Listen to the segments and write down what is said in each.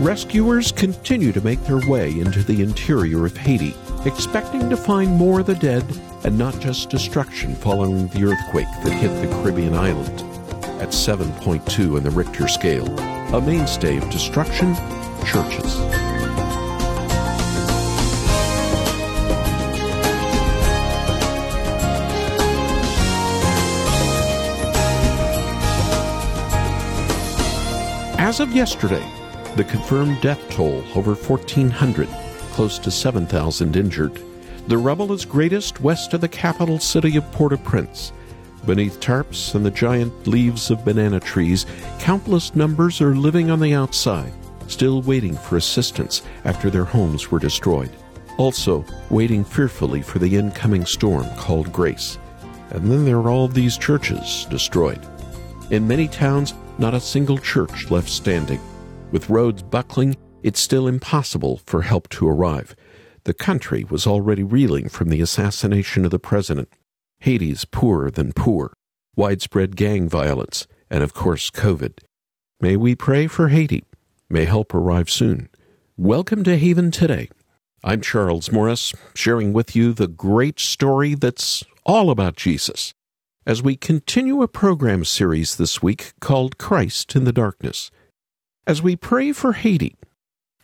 Rescuers continue to make their way into the interior of Haiti, expecting to find more of the dead and not just destruction following the earthquake that hit the Caribbean island. At 7.2 in the Richter scale, a mainstay of destruction, churches. As of yesterday, the confirmed death toll over 1,400, close to 7,000 injured. The rubble is greatest west of the capital city of Port au Prince. Beneath tarps and the giant leaves of banana trees, countless numbers are living on the outside, still waiting for assistance after their homes were destroyed. Also, waiting fearfully for the incoming storm called Grace. And then there are all these churches destroyed. In many towns, not a single church left standing. With roads buckling, it's still impossible for help to arrive. The country was already reeling from the assassination of the president. Haiti's poorer than poor, widespread gang violence, and of course, COVID. May we pray for Haiti. May help arrive soon. Welcome to Haven Today. I'm Charles Morris, sharing with you the great story that's all about Jesus as we continue a program series this week called Christ in the Darkness. As we pray for Haiti,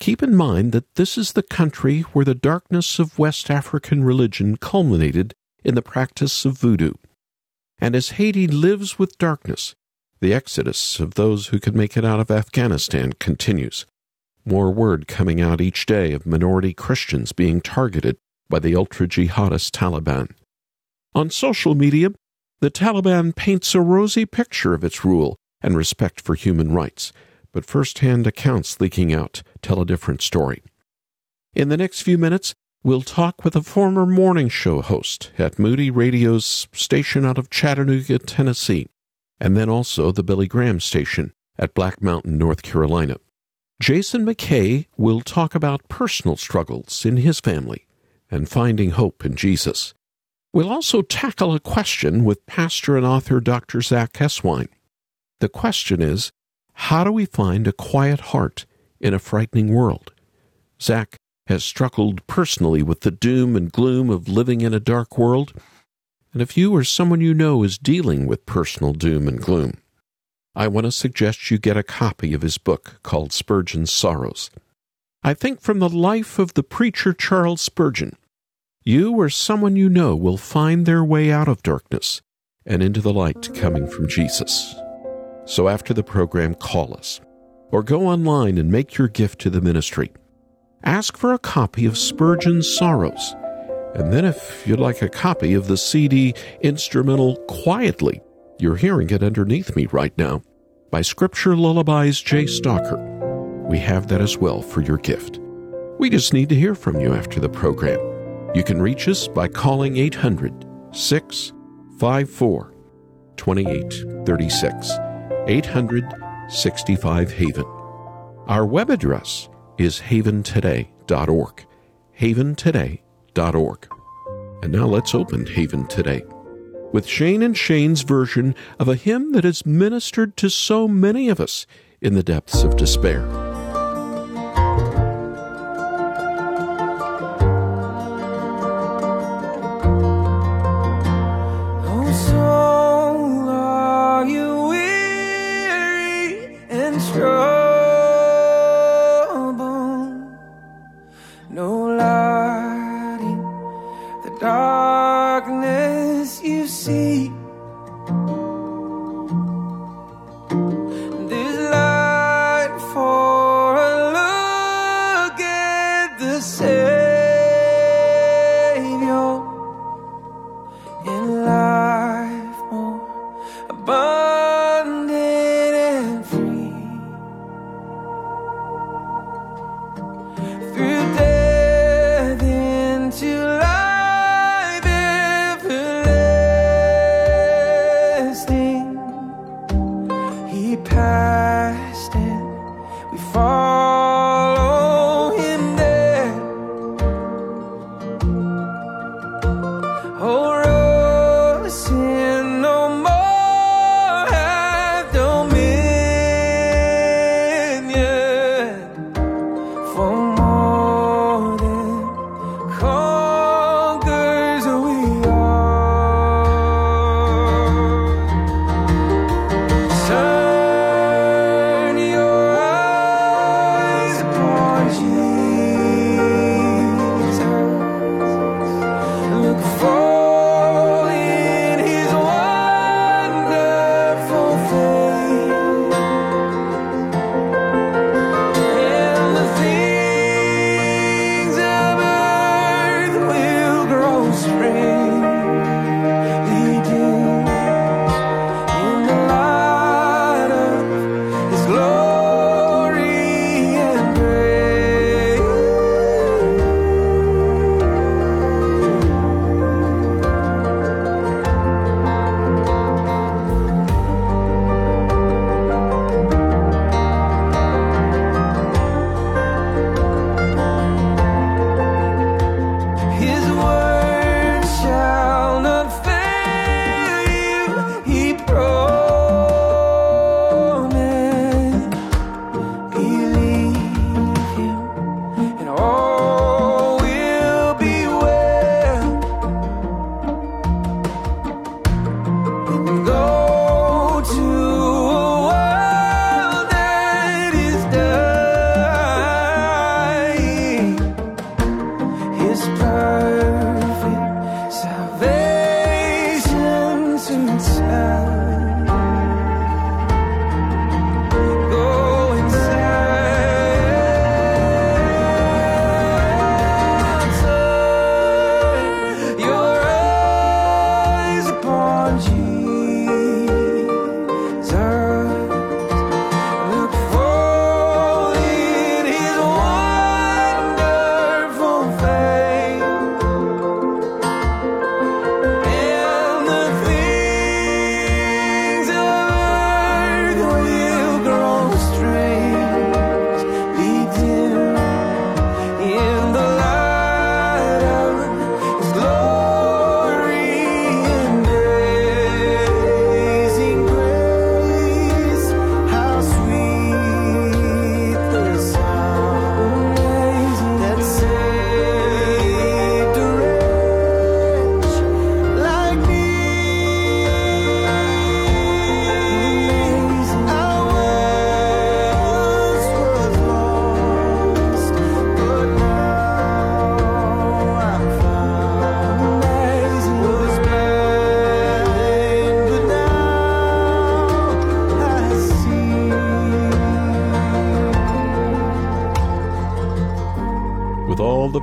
keep in mind that this is the country where the darkness of West African religion culminated in the practice of voodoo. And as Haiti lives with darkness, the exodus of those who could make it out of Afghanistan continues. More word coming out each day of minority Christians being targeted by the ultra jihadist Taliban. On social media, the Taliban paints a rosy picture of its rule and respect for human rights, but first hand accounts leaking out tell a different story. In the next few minutes, we'll talk with a former morning show host at Moody Radio's station out of Chattanooga, Tennessee, and then also the Billy Graham station at Black Mountain, North Carolina. Jason McKay will talk about personal struggles in his family and finding hope in Jesus. We'll also tackle a question with pastor and author Dr. Zach Eswine. The question is How do we find a quiet heart in a frightening world? Zach has struggled personally with the doom and gloom of living in a dark world. And if you or someone you know is dealing with personal doom and gloom, I want to suggest you get a copy of his book called Spurgeon's Sorrows. I think from the life of the preacher Charles Spurgeon, you or someone you know will find their way out of darkness and into the light coming from Jesus. So after the program, call us or go online and make your gift to the ministry. Ask for a copy of Spurgeon's Sorrows. And then, if you'd like a copy of the CD instrumental Quietly, you're hearing it underneath me right now, by Scripture Lullabies Jay Stocker. We have that as well for your gift. We just need to hear from you after the program. You can reach us by calling 800 654 2836. 800 65 Haven. Our web address is haventoday.org. Haventoday.org. And now let's open Haven Today with Shane and Shane's version of a hymn that has ministered to so many of us in the depths of despair.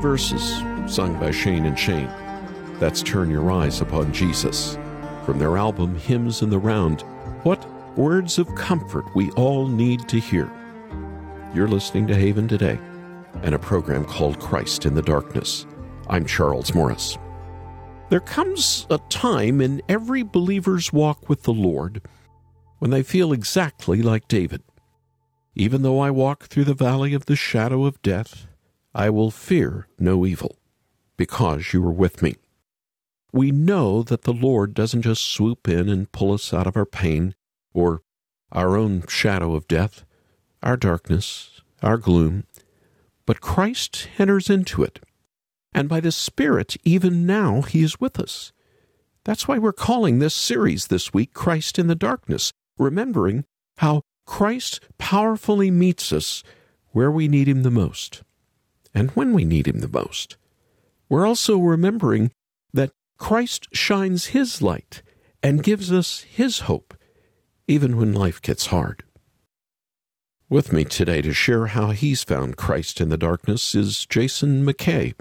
Verses sung by Shane and Shane. That's Turn Your Eyes Upon Jesus. From their album Hymns in the Round, what words of comfort we all need to hear. You're listening to Haven Today and a program called Christ in the Darkness. I'm Charles Morris. There comes a time in every believer's walk with the Lord when they feel exactly like David. Even though I walk through the valley of the shadow of death, I will fear no evil, because you are with me. We know that the Lord doesn't just swoop in and pull us out of our pain or our own shadow of death, our darkness, our gloom, but Christ enters into it. And by the Spirit, even now, He is with us. That's why we're calling this series this week Christ in the Darkness, remembering how Christ powerfully meets us where we need Him the most and when we need Him the most. We're also remembering that Christ shines His light and gives us His hope, even when life gets hard. With me today to share how he's found Christ in the darkness is Jason McKay.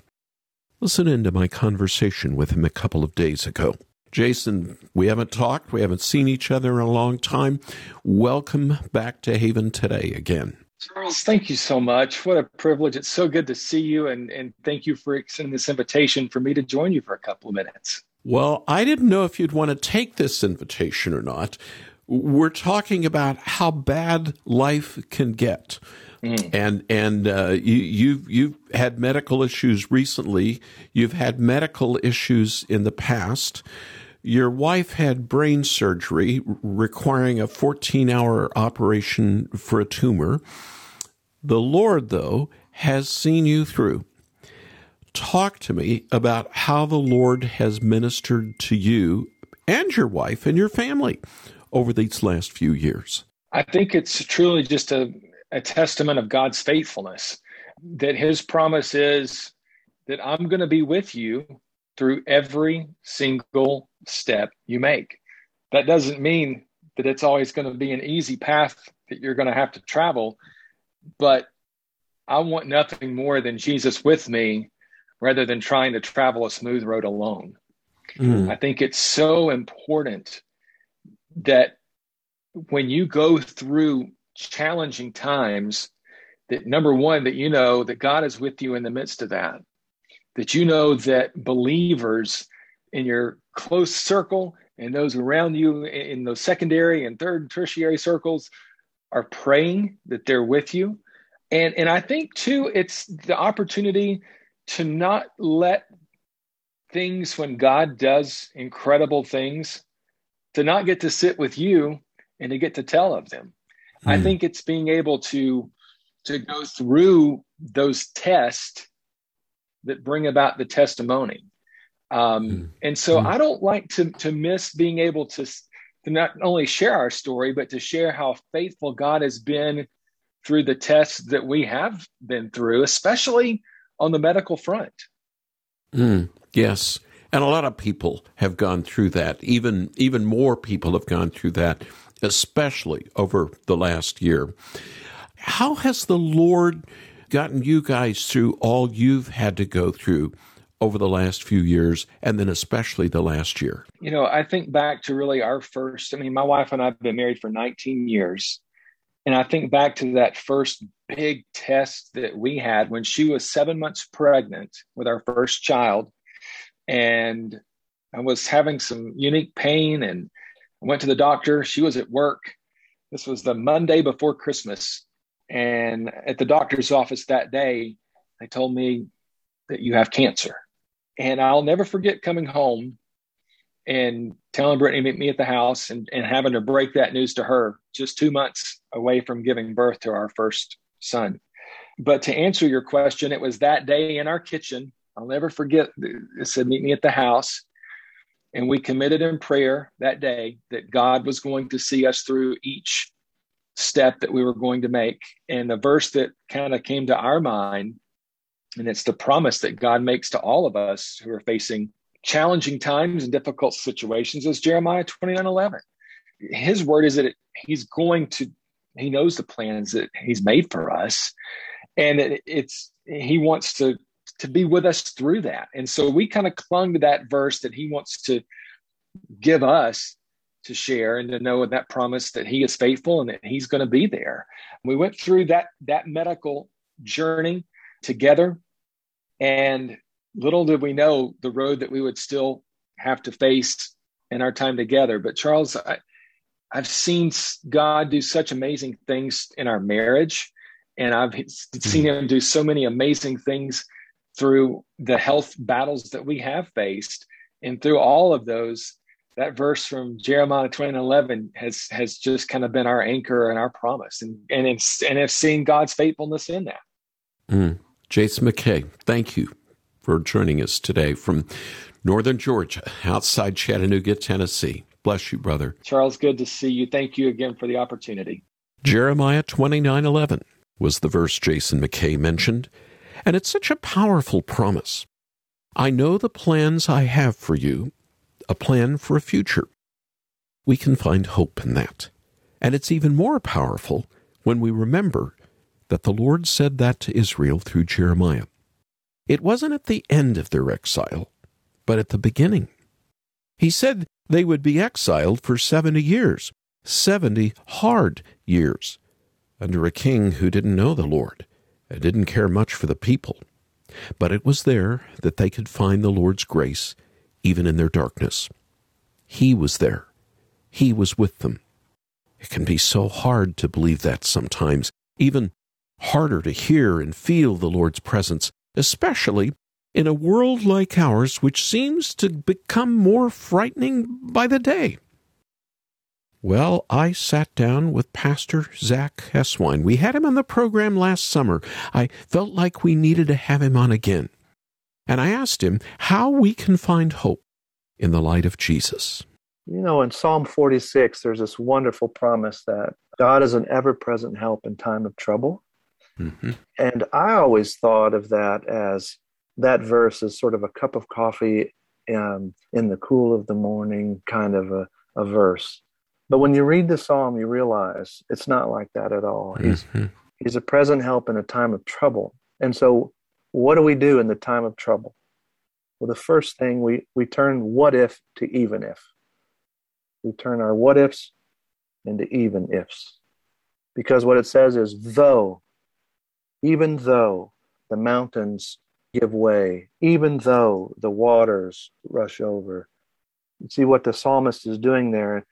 Listen in to my conversation with him a couple of days ago. Jason, we haven't talked, we haven't seen each other in a long time. Welcome back to Haven today again. Charles, thank you so much. What a privilege. It's so good to see you, and, and thank you for extending this invitation for me to join you for a couple of minutes. Well, I didn't know if you'd want to take this invitation or not. We're talking about how bad life can get. Mm. And and uh, you you've you've had medical issues recently. You've had medical issues in the past. Your wife had brain surgery requiring a 14 hour operation for a tumor. The Lord, though, has seen you through. Talk to me about how the Lord has ministered to you and your wife and your family over these last few years. I think it's truly just a, a testament of God's faithfulness that his promise is that I'm going to be with you through every single step you make. That doesn't mean that it's always going to be an easy path that you're going to have to travel, but I want nothing more than Jesus with me rather than trying to travel a smooth road alone. Mm. I think it's so important that when you go through challenging times, that number one, that you know that God is with you in the midst of that, that you know that believers in your close circle and those around you in those secondary and third and tertiary circles are praying that they're with you. And, and I think too, it's the opportunity to not let things when God does incredible things, to not get to sit with you and to get to tell of them. I hmm. think it's being able to to go through those tests that bring about the testimony. Um, mm. And so mm. I don't like to to miss being able to to not only share our story, but to share how faithful God has been through the tests that we have been through, especially on the medical front. Mm. Yes. And a lot of people have gone through that. Even even more people have gone through that, especially over the last year. How has the Lord gotten you guys through all you've had to go through over the last few years and then especially the last year? You know, I think back to really our first, I mean, my wife and I have been married for 19 years. And I think back to that first big test that we had when she was seven months pregnant with our first child and I was having some unique pain and I went to the doctor. She was at work. This was the Monday before Christmas. And at the doctor's office that day, they told me that you have cancer. And I'll never forget coming home and telling Brittany meet me at the house and, and having to break that news to her just two months away from giving birth to our first son. But to answer your question, it was that day in our kitchen I'll never forget. It said, Meet me at the house. And we committed in prayer that day that God was going to see us through each step that we were going to make. And the verse that kind of came to our mind, and it's the promise that God makes to all of us who are facing challenging times and difficult situations, is Jeremiah 29 11. His word is that he's going to, he knows the plans that he's made for us. And it, it's, he wants to to be with us through that. And so we kind of clung to that verse that he wants to give us to share and to know that promise that he is faithful and that he's going to be there. We went through that that medical journey together and little did we know the road that we would still have to face in our time together. But Charles, I, I've seen God do such amazing things in our marriage, and I've seen Him do so many amazing things through the health battles that we have faced. And through all of those, that verse from Jeremiah 20 and 11 has, has just kind of been our anchor and our promise. And, and, it's, and have seen God's faithfulness in that. Mm. Jason McKay, thank you for joining us today from Northern Georgia, outside Chattanooga, Tennessee. Bless you, brother. Charles, good to see you. Thank you again for the opportunity. Jeremiah 29:11 was the verse Jason McKay mentioned, and it's such a powerful promise. I know the plans I have for you, a plan for a future. We can find hope in that. And it's even more powerful when we remember that the Lord said that to Israel through Jeremiah. It wasn't at the end of their exile, but at the beginning. He said they would be exiled for 70 years, 70 hard years, under a king who didn't know the Lord and didn't care much for the people. But it was there that they could find the Lord's grace even in their darkness. He was there. He was with them. It can be so hard to believe that sometimes, even harder to hear and feel the Lord's presence especially in a world like ours, which seems to become more frightening by the day. Well, I sat down with Pastor Zach Eswine. We had him on the program last summer. I felt like we needed to have him on again. And I asked him how we can find hope in the light of Jesus. You know, in Psalm 46, there's this wonderful promise that God is an ever present help in time of trouble. Mm-hmm. And I always thought of that as that verse as sort of a cup of coffee um, in the cool of the morning kind of a, a, verse. But when you read the psalm, you realize it's not like that at all. He's, mm-hmm. he's a present help in a time of trouble. And so, what do we do in the time of trouble? Well, the first thing we, we turn what if to even if. We turn our what ifs into even ifs. Because what it says is, though even though the mountains give way, even though the waters rush over. You see what the psalmist is doing there.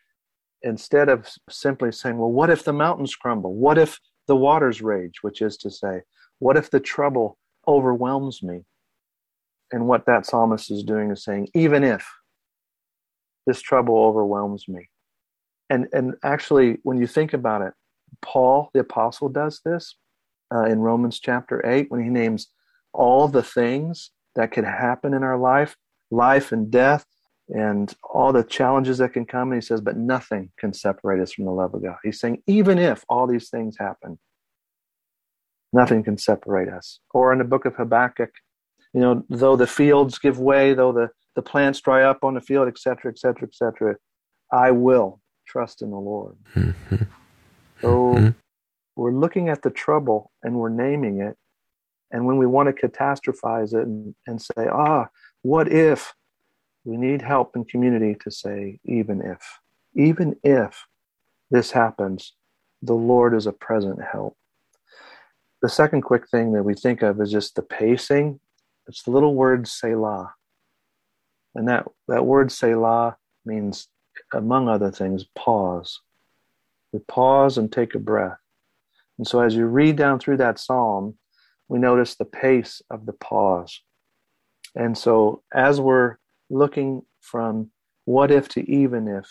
Instead of simply saying, well, what if the mountains crumble? What if the waters rage? Which is to say, what if the trouble overwhelms me? And what that psalmist is doing is saying, even if this trouble overwhelms me. And, and actually, when you think about it, Paul, the apostle, does this uh, in Romans chapter 8 when he names all the things that could happen in our life, life and death, and all the challenges that can come. And he says, but nothing can separate us from the love of God. He's saying, even if all these things happen, nothing can separate us. Or in the book of Habakkuk, you know, though the fields give way, though the, the plants dry up on the field, etc., etc., etc., I will trust in the Lord. Mm-hmm. So mm-hmm we're looking at the trouble and we're naming it. And when we want to catastrophize it and, and say, ah, what if? We need help in community to say, even if. Even if this happens, the Lord is a present help. The second quick thing that we think of is just the pacing. It's the little word Selah. And that, that word Selah means, among other things, pause. We pause and take a breath. And so as you read down through that psalm, we notice the pace of the pause. And so as we're looking from what if to even if,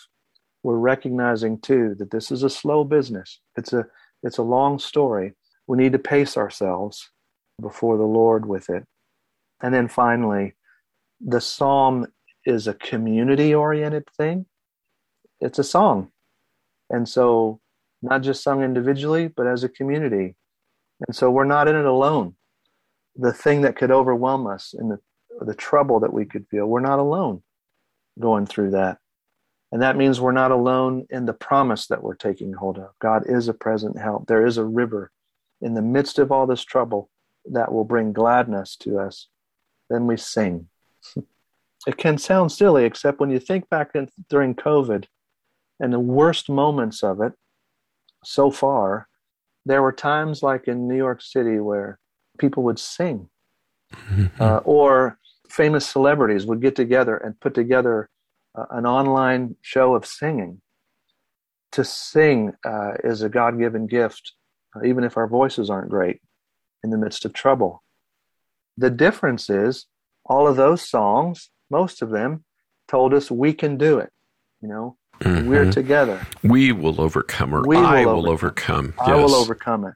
we're recognizing too that this is a slow business. It's a it's a long story. We need to pace ourselves before the Lord with it. And then finally, the psalm is a community oriented thing. It's a song. And so not just sung individually, but as a community. And so we're not in it alone. The thing that could overwhelm us and the, the trouble that we could feel, we're not alone going through that. And that means we're not alone in the promise that we're taking hold of. God is a present help. There is a river in the midst of all this trouble that will bring gladness to us then we sing. It can sound silly, except when you think back in, during COVID and the worst moments of it so far, there were times like in New York City where people would sing, mm-hmm. uh, or famous celebrities would get together and put together uh, an online show of singing. To sing uh, is a God given gift, uh, even if our voices aren't great in the midst of trouble. The difference is all of those songs, most of them, told us we can do it. You know, mm-hmm. we're together. We will overcome, or we I will overcome. overcome. I will overcome it.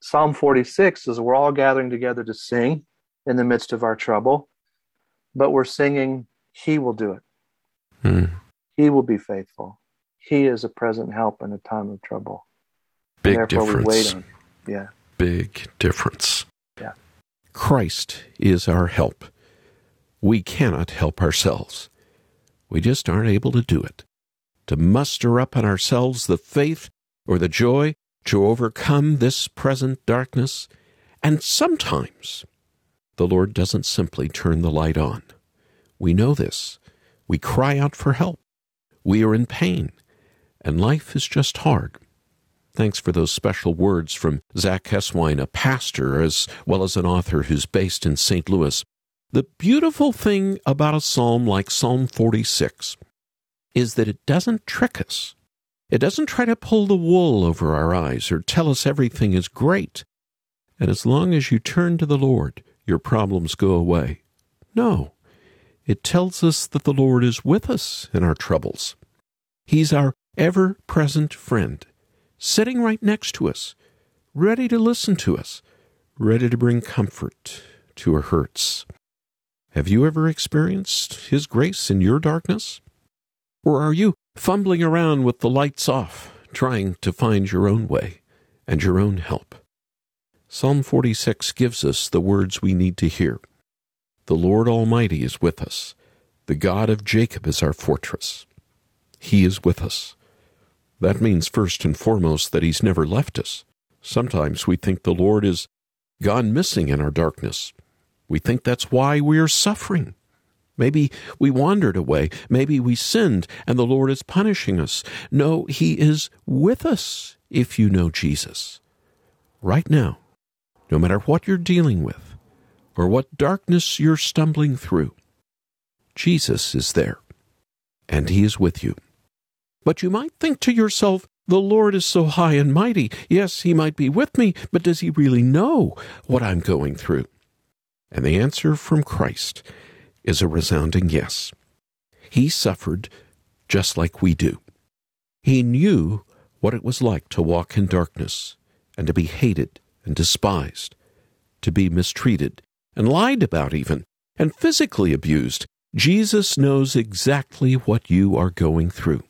Psalm 46 is we're all gathering together to sing in the midst of our trouble, but we're singing, He will do it. Mm. He will be faithful. He is a present help in a time of trouble. Big difference. Yeah. Big difference. Yeah. Christ is our help. We cannot help ourselves. We just aren't able to do it. To muster up in ourselves the faith or the joy to overcome this present darkness. And sometimes the Lord doesn't simply turn the light on. We know this. We cry out for help. We are in pain, and life is just hard. Thanks for those special words from Zach Eswine, a pastor as well as an author who's based in St. Louis. The beautiful thing about a psalm like Psalm 46 is that it doesn't trick us. It doesn't try to pull the wool over our eyes or tell us everything is great. And as long as you turn to the Lord, your problems go away. No, it tells us that the Lord is with us in our troubles. He's our ever present friend, sitting right next to us, ready to listen to us, ready to bring comfort to our hurts. Have you ever experienced His grace in your darkness? Or are you fumbling around with the lights off, trying to find your own way and your own help. Psalm 46 gives us the words we need to hear. The Lord Almighty is with us. The God of Jacob is our fortress. He is with us. That means first and foremost that He's never left us. Sometimes we think the Lord is gone missing in our darkness. We think that's why we are suffering. Maybe we wandered away. Maybe we sinned and the Lord is punishing us. No, He is with us if you know Jesus. Right now, no matter what you're dealing with or what darkness you're stumbling through, Jesus is there and He is with you. But you might think to yourself, the Lord is so high and mighty. Yes, He might be with me, but does He really know what I'm going through? And the answer from Christ is a resounding yes. He suffered just like we do. He knew what it was like to walk in darkness and to be hated and despised, to be mistreated and lied about, even, and physically abused. Jesus knows exactly what you are going through.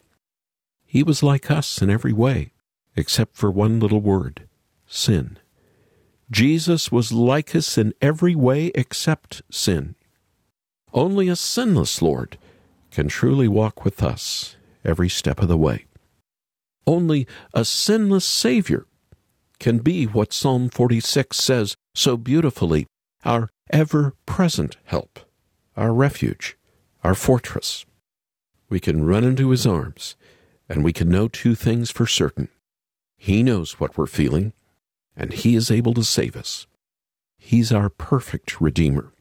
He was like us in every way, except for one little word sin. Jesus was like us in every way except sin. Only a sinless Lord can truly walk with us every step of the way. Only a sinless Savior can be what Psalm 46 says so beautifully our ever present help, our refuge, our fortress. We can run into His arms, and we can know two things for certain. He knows what we're feeling, and He is able to save us. He's our perfect Redeemer.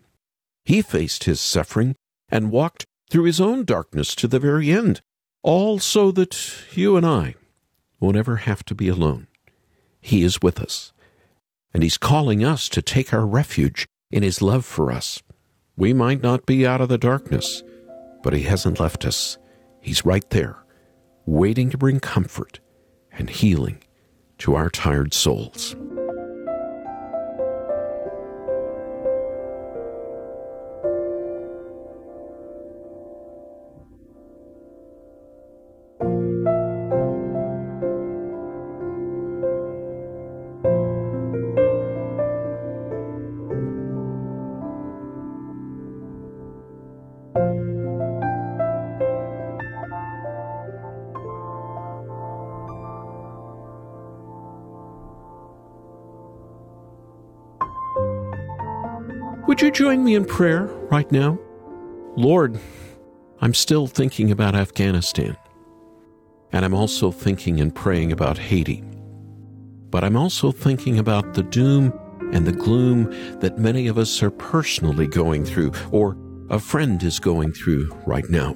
He faced his suffering and walked through his own darkness to the very end, all so that you and I won't ever have to be alone. He is with us, and He's calling us to take our refuge in His love for us. We might not be out of the darkness, but He hasn't left us. He's right there, waiting to bring comfort and healing to our tired souls. Would you join me in prayer right now? Lord, I'm still thinking about Afghanistan. And I'm also thinking and praying about Haiti. But I'm also thinking about the doom and the gloom that many of us are personally going through or a friend is going through right now.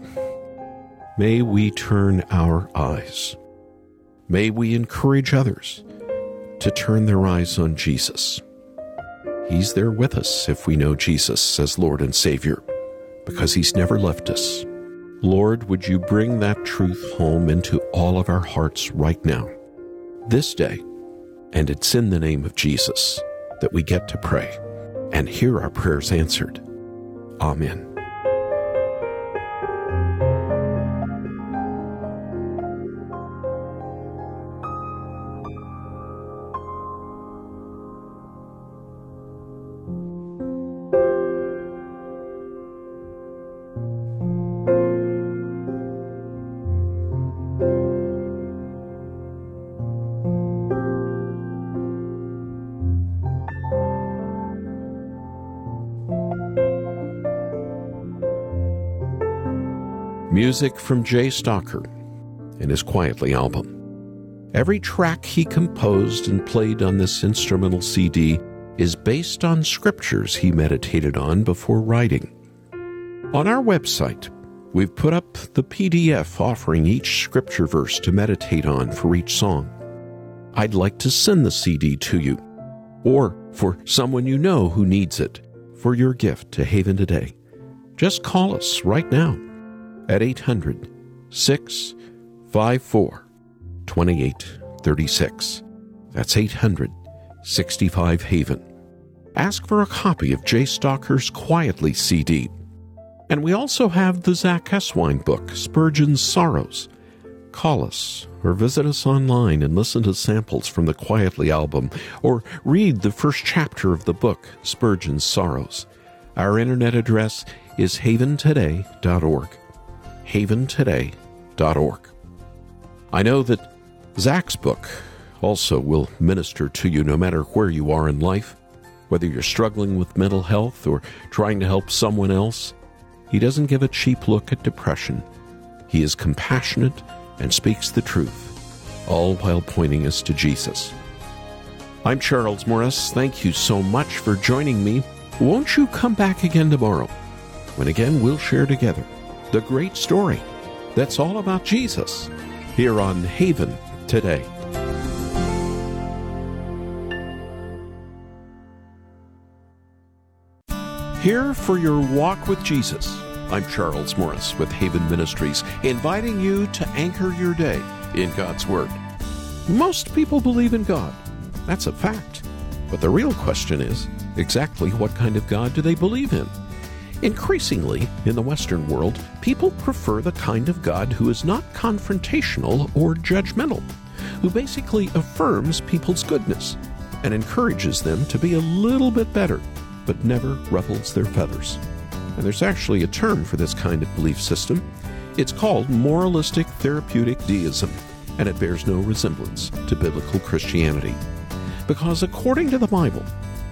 May we turn our eyes. May we encourage others to turn their eyes on Jesus. He's there with us if we know Jesus as Lord and Savior, because He's never left us. Lord, would you bring that truth home into all of our hearts right now, this day? And it's in the name of Jesus that we get to pray and hear our prayers answered. Amen. Music from Jay Stocker in his Quietly album. Every track he composed and played on this instrumental CD is based on scriptures he meditated on before writing. On our website, we've put up the PDF offering each scripture verse to meditate on for each song. I'd like to send the CD to you, or for someone you know who needs it, for your gift to Haven today. Just call us right now at 800 654 2836. That's 800 65 Haven. Ask for a copy of Jay Stocker's Quietly CD. And we also have the Zach Eswine book, Spurgeon's Sorrows. Call us or visit us online and listen to samples from the Quietly album or read the first chapter of the book, Spurgeon's Sorrows. Our internet address is haventoday.org haventoday.org. I know that Zach's book also will minister to you no matter where you are in life, whether you're struggling with mental health or trying to help someone else. He doesn't give a cheap look at depression. He is compassionate and speaks the truth, all while pointing us to Jesus. I'm Charles Morris. Thank you so much for joining me. Won't you come back again tomorrow when again we'll share together the great story that's all about Jesus here on Haven today. Here for your walk with Jesus. I'm Charles Morris with Haven Ministries, inviting you to anchor your day in God's Word. Most people believe in God. That's a fact. But the real question is exactly what kind of God do they believe in? Increasingly, in the Western world, people prefer the kind of God who is not confrontational or judgmental, who basically affirms people's goodness and encourages them to be a little bit better, but never ruffles their feathers. And there's actually a term for this kind of belief system. It's called moralistic therapeutic deism, and it bears no resemblance to biblical Christianity. Because according to the Bible,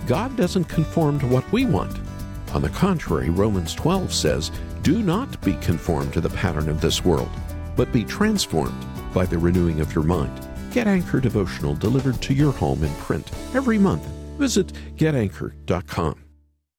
God doesn't conform to what we want on the contrary, Romans 12 says, Do not be conformed to the pattern of this world, but be transformed by the renewing of your mind. Get Anchor devotional delivered to your home in print every month. Visit getanchor.com.